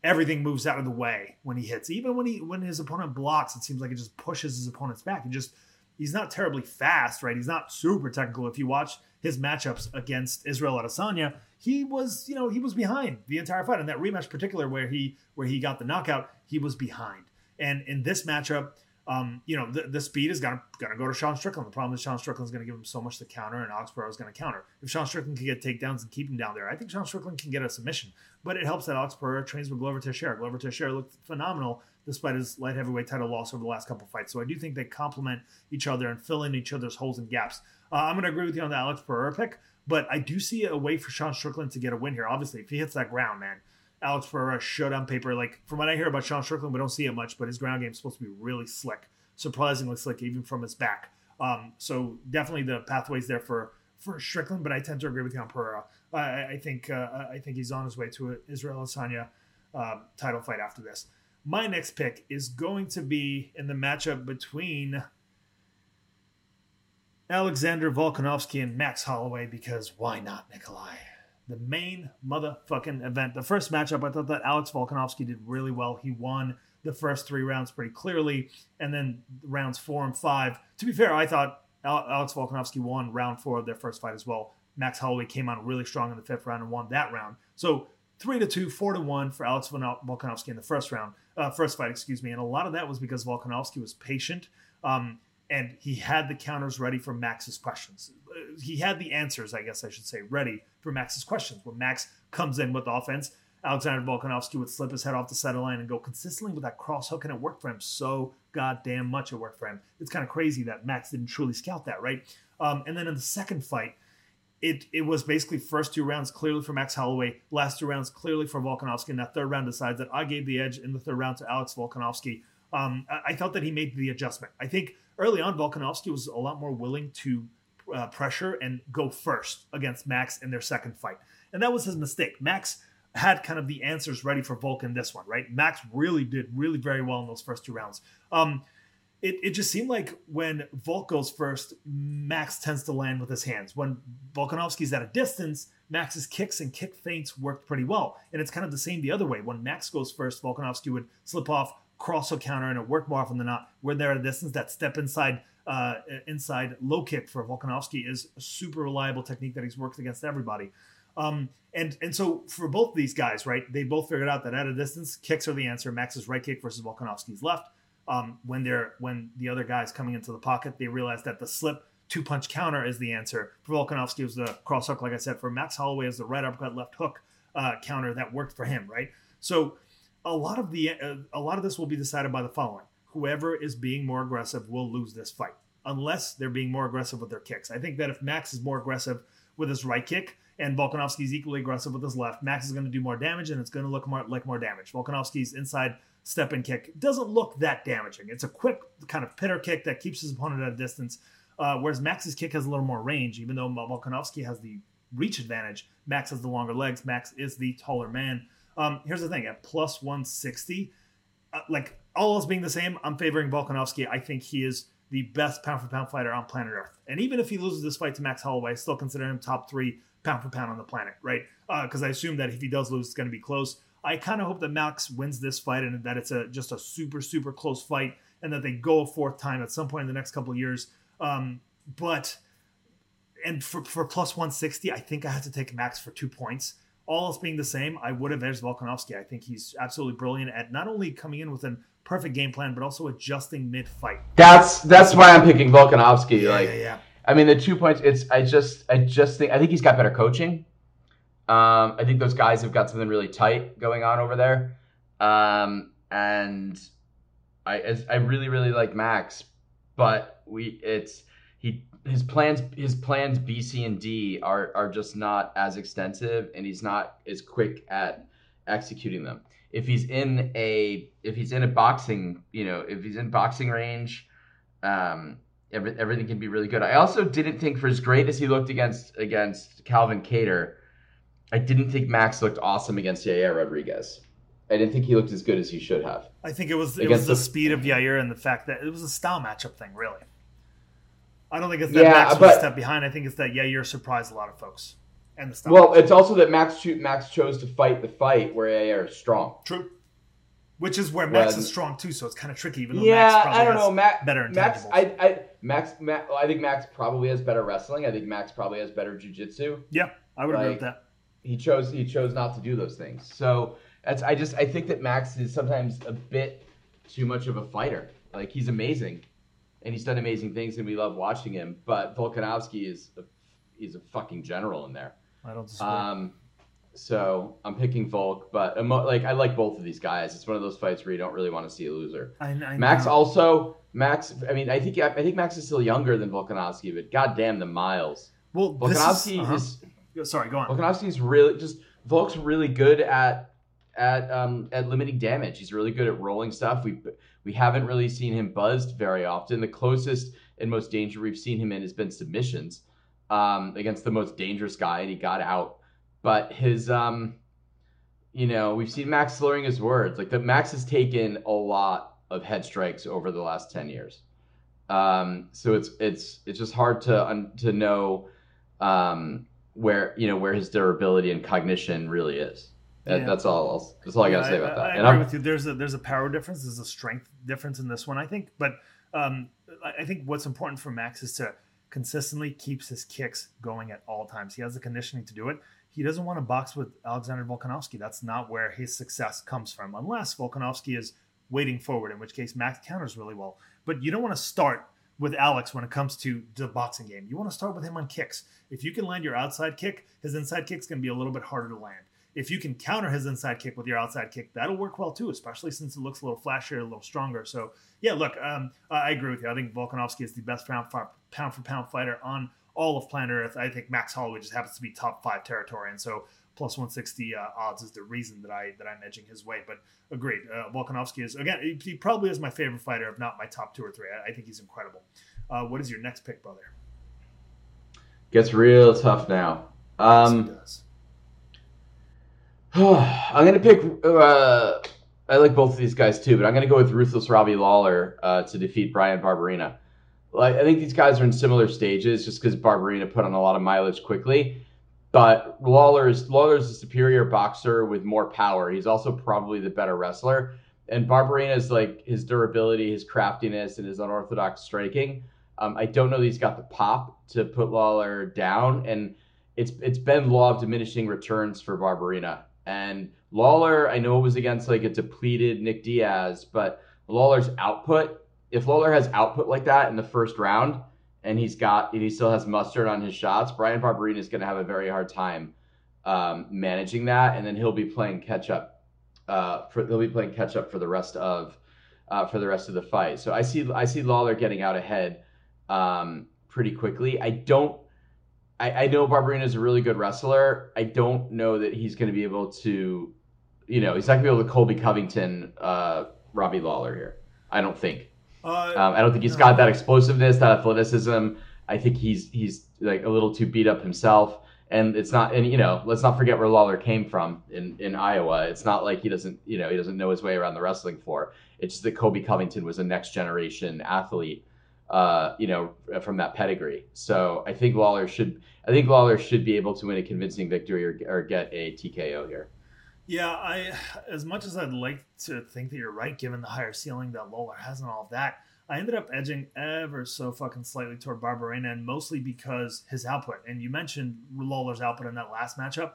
everything moves out of the way when he hits. Even when he when his opponent blocks, it seems like it just pushes his opponent's back. He just he's not terribly fast, right? He's not super technical. If you watch his matchups against Israel Adesanya, he was, you know, he was behind the entire fight. In that rematch, particular where he where he got the knockout, he was behind. And in this matchup, um, you know, the, the speed is gonna gonna go to Sean Strickland. The problem is Sean Strickland's gonna give him so much to counter, and Pereira is gonna counter. If Sean Strickland can get takedowns and keep him down there, I think Sean Strickland can get a submission. But it helps that Pereira trains with Glover Teixeira. Glover Teixeira looked phenomenal despite his light heavyweight title loss over the last couple fights. So I do think they complement each other and fill in each other's holes and gaps. Uh, I'm going to agree with you on the Alex Pereira pick, but I do see a way for Sean Strickland to get a win here. Obviously, if he hits that ground, man, Alex Pereira should on paper. Like from what I hear about Sean Strickland, we don't see it much, but his ground game is supposed to be really slick, surprisingly slick, even from his back. Um, so definitely the pathways there for for Strickland, but I tend to agree with you on Pereira. I, I think uh, I think he's on his way to an Israel Adesanya uh, title fight after this. My next pick is going to be in the matchup between Alexander Volkanovski and Max Holloway because why not, Nikolai? The main motherfucking event. The first matchup, I thought that Alex Volkanovski did really well. He won the first three rounds pretty clearly, and then rounds four and five. To be fair, I thought Alex Volkanovski won round four of their first fight as well. Max Holloway came on really strong in the fifth round and won that round. So three to two, four to one for Alex Volkanovski in the first round, uh, first fight, excuse me. And a lot of that was because Volkanovski was patient, um, and he had the counters ready for Max's questions. Uh, He had the answers, I guess I should say, ready for Max's questions. When Max comes in with offense, Alexander Volkanovski would slip his head off the center line and go consistently with that cross hook, and it worked for him so goddamn much. It worked for him. It's kind of crazy that Max didn't truly scout that, right? Um, and then in the second fight, it it was basically first two rounds clearly for Max Holloway, last two rounds clearly for Volkanovski, and that third round decides that I gave the edge in the third round to Alex Volkanovski. Um, I, I felt that he made the adjustment. I think early on, Volkanovski was a lot more willing to uh, pressure and go first against Max in their second fight. And that was his mistake. Max had kind of the answers ready for Volk in this one, right? Max really did really very well in those first two rounds. Um, it, it just seemed like when Volk goes first, Max tends to land with his hands. When Volkanovski's at a distance, Max's kicks and kick feints worked pretty well. And it's kind of the same the other way. When Max goes first, Volkanovski would slip off, cross hook counter, and it worked more often than not. When they're at a distance, that step inside uh, inside low kick for Volkanovski is a super reliable technique that he's worked against everybody. Um, and and so for both these guys, right, they both figured out that at a distance, kicks are the answer. Max's right kick versus Volkanovski's left. Um, when they're when the other guy's coming into the pocket, they realize that the slip two punch counter is the answer. For Volkanovski, was the cross hook, like I said. For Max Holloway, is the right uppercut, left hook uh, counter that worked for him, right? So a lot of the uh, a lot of this will be decided by the following: whoever is being more aggressive will lose this fight, unless they're being more aggressive with their kicks. I think that if Max is more aggressive with his right kick and Volkanovski is equally aggressive with his left, Max is going to do more damage, and it's going to look more like more damage. Volkanovski's inside step and kick doesn't look that damaging. It's a quick kind of pitter kick that keeps his opponent at a distance uh, whereas Max's kick has a little more range, even though Volkanovski has the reach advantage. Max has the longer legs. Max is the taller man. Um, here's the thing: at plus 160, uh, like all else being the same, I'm favoring Volkanovski. I think he is the best pound for pound fighter on planet Earth. And even if he loses this fight to Max Holloway, I still consider him top three pound for pound on the planet, right? Because uh, I assume that if he does lose, it's going to be close. I kind of hope that Max wins this fight and that it's a just a super super close fight, and that they go a fourth time at some point in the next couple years. Um, but and for, for plus 160, I think I have to take Max for two points. All else being the same, I would have edged Volkanovski. I think he's absolutely brilliant at not only coming in with a perfect game plan, but also adjusting mid fight. That's that's why I'm picking Volkanovski. Yeah, like, yeah, yeah. I mean, the two points. It's I just I just think I think he's got better coaching. Um, I think those guys have got something really tight going on over there, um, and I I really really like Max, but we it's he his plans his plans B, C, and D are are just not as extensive, and he's not as quick at executing them. If he's in a if he's in a boxing, you know, if he's in boxing range, um, every, everything can be really good. I also didn't think for as great as he looked against against Calvin Kattar, I didn't think Max looked awesome against Yair Rodriguez. I didn't think he looked as good as he should have. I think it was it was the, the speed of Yair and the fact that it was a style matchup thing, really. I don't think it's that Yeah, Max was but- a step behind. I think it's that Yair surprised a lot of folks. And the style. Well, it's also that Max Max chose to fight the fight where Yair is strong. true. Which is where Max Well, is strong too, so it's kind of tricky. Even though Yeah, Max probably I don't know. Max, better Max. I, I, Max, Ma I think Max probably has better wrestling. I think Max probably has better jujitsu. yeah, I would agree with that. He chose he chose not to do those things. So that's I just I think that Max is sometimes a bit too much of a fighter. Like he's amazing, and he's done amazing things, and we love watching him. But Volkanovski is a, he's a fucking general in there. I don't disagree. Um, so I'm picking Volk, but emo- like I like both of these guys. It's one of those fights where you don't really want to see a loser. I, I Max know. also Max. I mean, I think I think Max is still younger than Volkanovski, but goddamn the miles. well, Volkanovski uh-huh. is sorry. Go on. Volkanovski's really just Volk's really good at at um at limiting damage. He's really good at rolling stuff. We we haven't really seen him buzzed very often. The closest and most danger we've seen him in has been submissions um against the most dangerous guy, and he got out. But his um you know, we've seen Max slurring his words. Like the Max has taken a lot of head strikes over the last 10 years. Um so it's it's it's just hard to to know um where you know where his durability and cognition really is. That, Yeah. That's all. I'll, that's all I gotta Yeah, say about I, that. I and agree I'm, with you. There's a there's a power difference. There's a strength difference in this one, I think. But um, I I think what's important for Max is to consistently keeps his kicks going at all times. He has the conditioning to do it. He doesn't want to box with Alexander Volkanovski. That's not where his success comes from, unless Volkanovski is waiting forward, in which case Max counters really well. But you don't want to start with Alex when it comes to the boxing game. You want to start with him on kicks. If you can land your outside kick, his inside kick's going to be a little bit harder to land if you can counter his inside kick with your outside kick, that'll work well too, especially since it looks a little flashier, a little stronger. So, yeah, look, um, I agree with you. I think Volkanovski is the best pound for, pound for pound fighter on all of planet Earth. I think Max Holloway just happens to be top five territory. And so, plus 160 uh, odds is the reason that I that I'm edging his way. But agreed, uh, Volkanovski is again he, probably is my favorite fighter, if not my top two or three. I, I think he's incredible. Uh, what is your next pick, brother? Gets real tough now. Um, yes, I'm gonna pick. Uh, I like both of these guys too, but I'm gonna go with Ruthless Robbie Lawler uh, to defeat Bryan Barberena. Like I think these guys are in similar stages, just because Barberena put on a lot of mileage quickly. But Lawler is Lawler's a superior boxer with more power. He's also probably the better wrestler. And Barberena is like his durability, his craftiness, and his unorthodox striking. Um, I don't know that he's got the pop to put Lawler down, and it's it's been law of diminishing returns for Barberena. And Lawler, I know it was against like a depleted Nick Diaz, but Lawler's output, if Lawler has output like that in the first round, and he's got and he still has mustard on his shots, Bryan Barberena is going to have a very hard time um, managing that, and then he'll be playing catch up. Uh, for he'll be playing catch up for the rest of uh, for the rest of the fight. So I see I see Lawler getting out ahead um, pretty quickly. I don't. I, I know Barberena is a really good wrestler. I don't know that he's going to be able to, you know, he's not going to be able to Colby Covington, uh, Robbie Lawler here. I don't think. Uh, um, I don't think he's got that explosiveness, that athleticism. I think he's he's like a little too beat up himself. And it's not, and you know, let's not forget where Lawler came from in, in Iowa. It's not like he doesn't, you know, he doesn't know his way around the wrestling floor. It's just that Colby Covington was a next generation athlete uh, you know, from that pedigree. So I think Lawler should, I think Lawler should be able to win a convincing victory or, or get a TKO here. Yeah, I, as much as I'd like to think that you're right, given the higher ceiling that Lawler has and all of that, I ended up edging ever so fucking slightly toward Barberena, and mostly because his output. And you mentioned Lawler's output in that last matchup,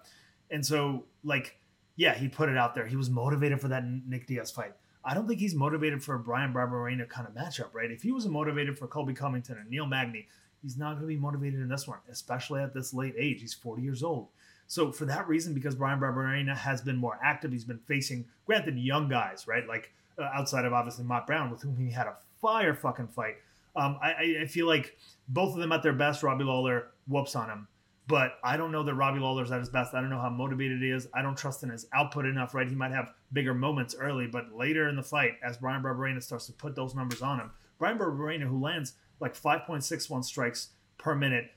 and so like, yeah, he put it out there. He was motivated for that Nick Diaz fight. I don't think he's motivated for a Bryan Barberena kind of matchup, right? If he was motivated for Colby Covington and Neil Magny, he's not going to be motivated in this one, especially at this late age. He's 40 years old. So for that reason, because Bryan Barberena has been more active, he's been facing, granted, young guys, right? Like uh, outside of obviously Matt Brown, with whom he had a fire fucking fight. Um, I, I feel like both of them at their best, Robbie Lawler whoops on him. But I don't know that Robbie Lawler's at his best. I don't know how motivated he is. I don't trust in his output enough, right? He might have bigger moments early, but later in the fight, as Bryan Barberena starts to put those numbers on him, Bryan Barberena, who lands like 5.61 strikes per minute,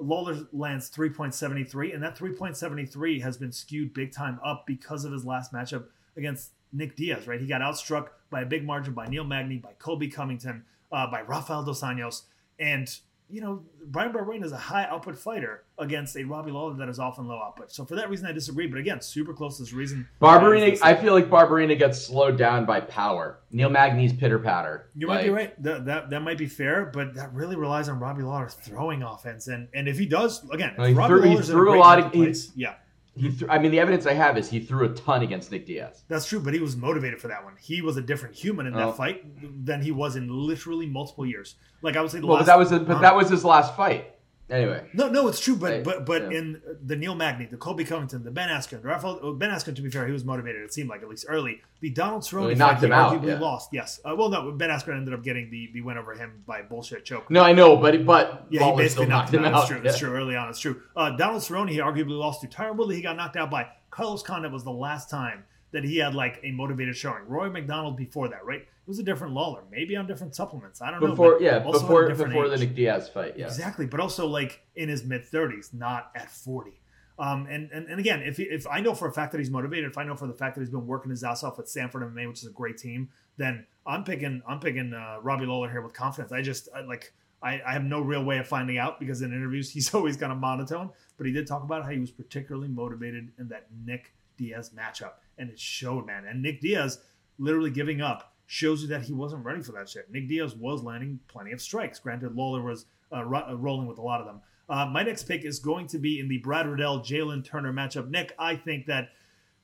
Lawler lands 3.73, and that 3.73 has been skewed big time up because of his last matchup against Nick Diaz, right? He got outstruck by a big margin by Neil Magny, by Colby Covington, uh, by Rafael Dos Anjos, and you know, Bryan Barberena is a high output fighter against a Robbie Lawler that is often low output. So for that reason, I disagree. But again, super close to this reason. Barberena, I feel like Barberena gets slowed down by power. Neil Magny's pitter patter. You like, might be right. That, that that might be fair, but that really relies on Robbie Lawler's throwing offense. And and if he does, again, he Robbie threw, he threw a, a lot of. Place, yeah. He th- I mean, the evidence I have is he threw a ton against Nick Diaz. That's true, but he was motivated for that one. He was a different human in that oh. fight than he was in literally multiple years. Like I would say, the well, last, but that was a, but that was his last fight. Anyway. No, no, it's true, but but but yeah. in the Neil Magny, the Colby Covington, the Ben Askren, the Rafael uh, Ben Askren, to be fair, he was motivated. It seemed like at least early. The Donald Cerrone well, he knocked him out. Arguably yeah. lost. Yes. Uh, well, no, Ben Askren ended up getting the, the win over him by bullshit choke. No, I know, but but yeah, he basically knocked him out. out. It's true. Yeah. It's true. Early on, it's true. Uh, Donald Cerrone, he arguably lost to Tyron Woodley. He got knocked out by Carlos Condit. Was the last time that he had like a motivated showing. Rory MacDonald before that, right? It was a different Lawler, maybe on different supplements. I don't know. Before, yeah, before before age. the Nick Diaz fight, yeah, exactly. But also like in his mid thirties, not at forty. Um, and, and and again, if if I know for a fact that he's motivated, if I know for the fact that he's been working his ass off at Sanford MMA, which is a great team, then I'm picking I'm picking uh, Robbie Lawler here with confidence. I just I, like I, I have no real way of finding out because in interviews he's always kind of monotone. But he did talk about how he was particularly motivated in that Nick Diaz matchup, and it showed, man. And Nick Diaz literally giving up shows you that he wasn't ready for that shit. Nick Diaz was landing plenty of strikes. Granted, Lawler was uh, ro- uh, rolling with a lot of them. Uh, my next pick is going to be in the Brad Riddell Jalen Turner matchup. Nick, I think that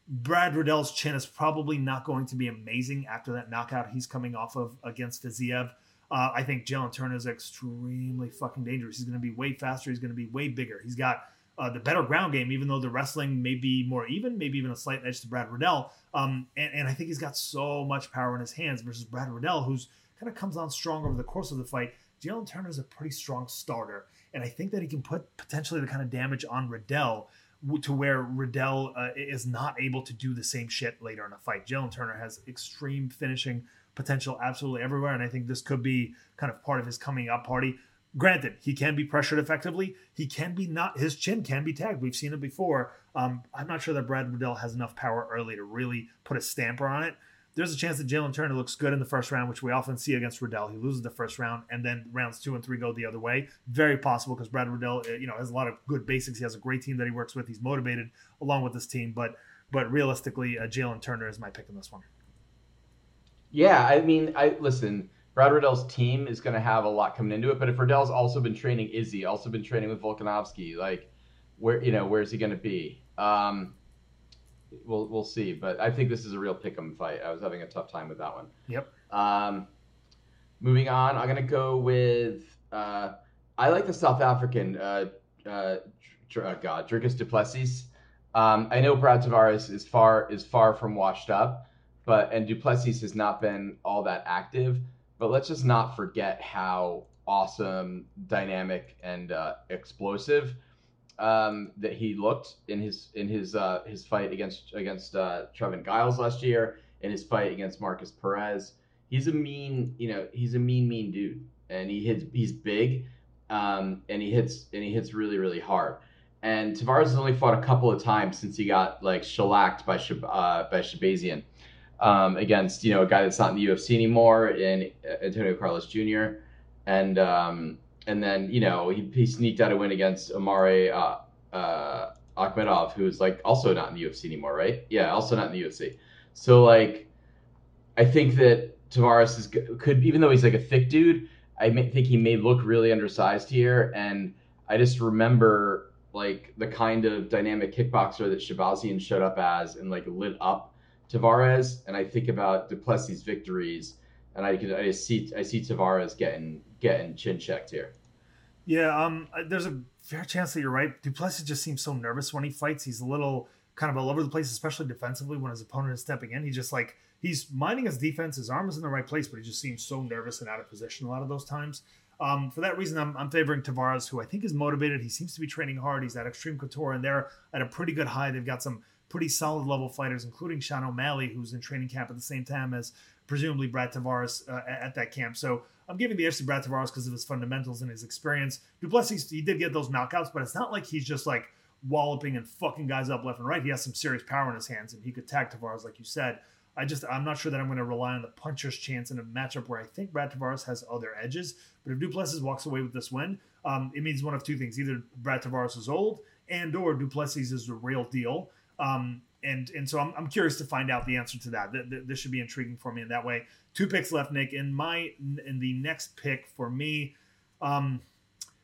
Brad Riddell's chin is probably not going to be amazing after that knockout he's coming off of against Fiziev. Uh, I think Jalen Turner is extremely fucking dangerous. He's going to be way faster. He's going to be way bigger. He's got uh, the better ground game, even though the wrestling may be more even, maybe even a slight edge to Brad Riddell. Um, and, and, I think he's got so much power in his hands versus Brad Riddell, who's kind of comes on strong over the course of the fight. Jalen Turner is a pretty strong starter, and I think that he can put potentially the kind of damage on Riddell to where Riddell uh, is not able to do the same shit later in a fight. Jalen Turner has extreme finishing potential absolutely everywhere, and I think this could be kind of part of his coming up party. Granted, he can be pressured effectively. He can be not. His chin can be tagged. We've seen it before. Um, I'm not sure that Brad Riddell has enough power early to really put a stamper on it. There's a chance that Jalen Turner looks good in the first round, which we often see against Riddell. He loses the first round, and then rounds two and three go the other way. Very possible because Brad Riddell, uh, you know, has a lot of good basics. He has a great team that he works with. He's motivated along with this team, but but realistically, uh, Jalen Turner is my pick in this one. Yeah, I mean, I listen. Brad Riddell's team is going to have a lot coming into it, but if Riddell's also been training Izzy, also been training with Volkanovski, like where you know where's he going to be? Um, we'll we'll see, but I think this is a real pick'em fight. I was having a tough time with that one. Yep. Um, moving on, I'm going to go with uh, I like the South African uh, uh, uh, God Dricus Du Plessis. Um, I know Brad Tavares is far is far from washed up, but and Duplessis has not been all that active. But let's just not forget how awesome, dynamic, and uh, explosive um, that he looked in his in his uh, his fight against against uh, Trevin Giles last year, in his fight against Markus Perez. He's a mean, you know, he's a mean, mean dude, and he hits. He's big, um, and he hits and he hits really, really hard. And Tavares has only fought a couple of times since he got like shellacked by Shab- uh, by Shahbazyan um, against you know a guy that's not in the UFC anymore, in Antonio Carlos Jr. And um, and then you know he, he sneaked out a win against Omari uh, uh, Akhmedov, who's like also not in the UFC anymore, right? Yeah, also not in the UFC. So like, I think that Tavares is could even though he's like a thick dude, I may, think he may look really undersized here, and I just remember like the kind of dynamic kickboxer that Shahbazyan showed up as and like lit up Tavares, and I think about Du Plessis' victories, and I can I see I see Tavares getting getting chin checked here. Yeah, um, there's a fair chance that you're right. Du Plessis just seems so nervous when he fights. He's a little kind of all over the place, especially defensively when his opponent is stepping in. He just like he's minding his defense. His arm is in the right place, but he just seems so nervous and out of position a lot of those times. Um, for that reason, I'm, I'm, favoring Tavares, who I think is motivated. He seems to be training hard. He's at Extreme Couture, and they're at a pretty good high. They've got some pretty solid level fighters, including Sean O'Malley, who's in training camp at the same time as presumably Brad Tavares uh, at that camp. So I'm giving the edge to Brad Tavares because of his fundamentals and his experience. Duplessis, he did get those knockouts, but it's not like he's just like walloping and fucking guys up left and right. He has some serious power in his hands, and he could tag Tavares, like you said. I just I'm not sure that I'm going to rely on the puncher's chance in a matchup where I think Brad Tavares has other edges. But if Duplessis walks away with this win, um, it means one of two things: either Brad Tavares is old, and or Duplessis is the real deal. Um, and and so I'm, I'm curious to find out the answer to that. This should be intriguing for me in that way. Two picks left, Nick. In my in the next pick for me, um,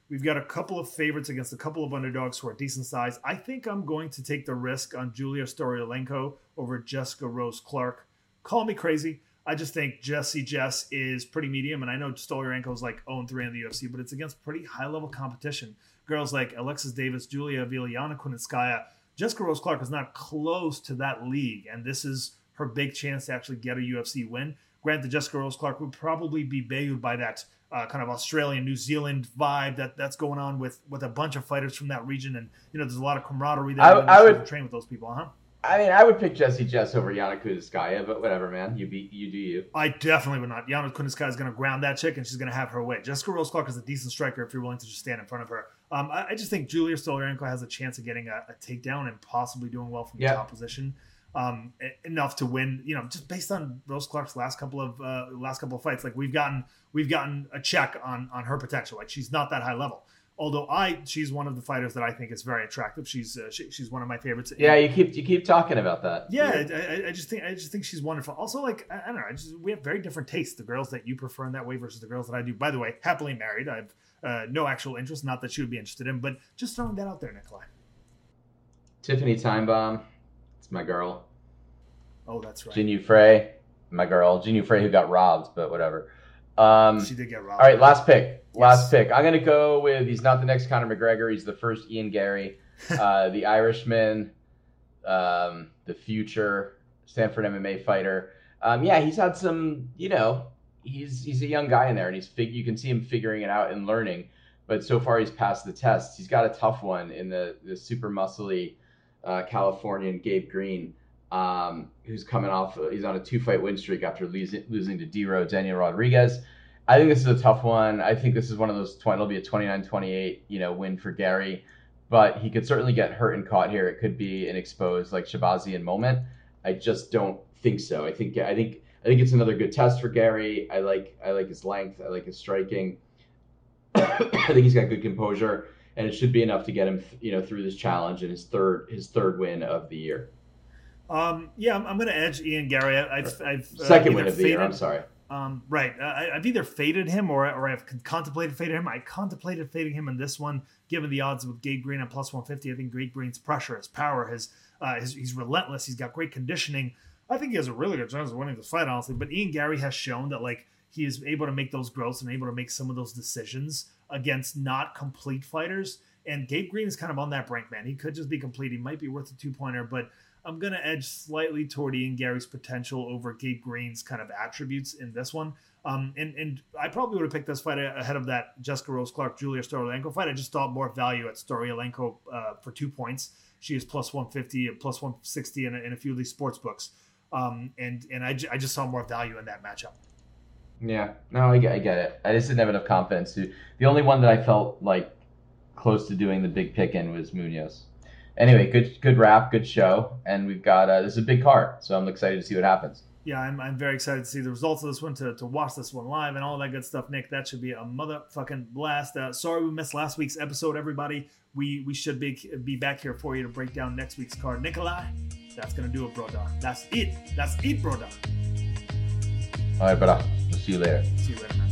we've got a couple of favorites against a couple of underdogs who are decent size. I think I'm going to take the risk on Julia Stolyarenko over Jessica Rose Clark. Call me crazy. I just think Jesse Jess is pretty medium, and I know Stolyarenko is like 0 3 in the UFC, but it's against pretty high level competition. Girls like Alexis Davis, Julia Viliana Kunitskaya Jessica Rose Clark is not close to that league, and this is her big chance to actually get a UFC win. Granted, Jessica Rose Clark would probably be bayed by that uh, kind of Australian, New Zealand vibe that that's going on with with a bunch of fighters from that region, and you know, there's a lot of camaraderie there. I, I would train with those people, huh? I mean, I would pick Jesse Jess over Yana Kunitskaya, but whatever, man. You be you do you. I definitely would not. Yana Kunitskaya is going to ground that chick, and she's going to have her way. Jessica Rose Clark is a decent striker if you're willing to just stand in front of her. Um, I, I, just think Julia Stolyarenko has a chance of getting a, a takedown and possibly doing well from the top position. Um, enough to win, you know, just based on Rose Clark's last couple of uh, last couple of fights. Like we've gotten we've gotten a check on on her potential. Like she's not that high level although I she's one of the fighters that I think is very attractive. She's uh, she, she's one of my favorites. Yeah, you keep you keep talking about that. Yeah, I, I, just think I just think she's wonderful. Also, like I, I don't know, I just, we have very different tastes. The girls that you prefer in that way versus the girls that I do. By the way, happily married. I've uh, no actual interest. Not that she would be interested in, but just throwing that out there, Nikolai. Tiffany Timebomb, it's my girl. Oh, that's right. Jinh Frey, my girl. Jinh Frey who got robbed, but whatever. Um, she did get robbed. All right, last pick. Last pick. I'm gonna go with. He's not the next Conor McGregor. He's the first Ian Garry, uh, the Irishman, um, the future Sanford MMA fighter. Um, yeah, he's had some. You know, he's he's a young guy in there, and he's fig- You can see him figuring it out and learning. But so far, he's passed the test. He's got a tough one in the the super muscly uh, Californian Gabe Green, um, who's coming off. He's on a two fight win streak after losing losing to Dero Daniel Rodriguez. I think this is a tough one. I think this is one of those 20, it'll be a 29-28, you know, win for Garry, but he could certainly get hurt and caught here. It could be an exposed like Shahbazyan moment. I just don't think so. I think I think I think it's another good test for Garry. I like I like his length. I like his striking. I think he's got good composure, and it should be enough to get him, you know, through this challenge and his third his third win of the year. Um, yeah, I'm, I'm going to edge Ian Garry. I've, I've uh, second win of the year. I'm sorry. Um, right. Uh, I, have either faded him or, or I've contemplated fading him. I contemplated fading him in this one, given the odds with Gabe Green at plus 150. I think Gabe Green's pressure, his power, his, uh, his he's relentless. He's got great conditioning. I think he has a really good chance of winning this fight, honestly. But Ian Garry has shown that like he is able to make those growths and able to make some of those decisions against not complete fighters. And Gabe Green is kind of on that brink, man. He could just be complete. He might be worth a two pointer, but I'm going to edge slightly toward Ian Garry's potential over Gabe Green's kind of attributes in this one. Um, and, and I probably would have picked this fight ahead of that Jessica Rose Clark Julia Stolyarenko fight. I just thought more value at Stolyarenko uh, for two points. She is plus 150 and plus 160 in a, in a few of these sports books. Um, and and I just saw more value in that matchup. Yeah, no, I get, I get it. I just didn't have enough confidence. To, The only one that I felt like close to doing the big pick in was Munhoz anyway, good good wrap, good show, and we've got uh, this is a big card, so I'm excited to see what happens. Yeah, I'm, I'm very excited to see the results of this one, to, to watch this one live and all that good stuff, Nick. That should be a motherfucking blast. Uh, sorry we missed last week's episode, everybody. We we should be be back here for you to break down next week's card. Nikolai, that's gonna do it, brother. That's it. That's it, brother. All right, brother. We'll see you later. See you later, man.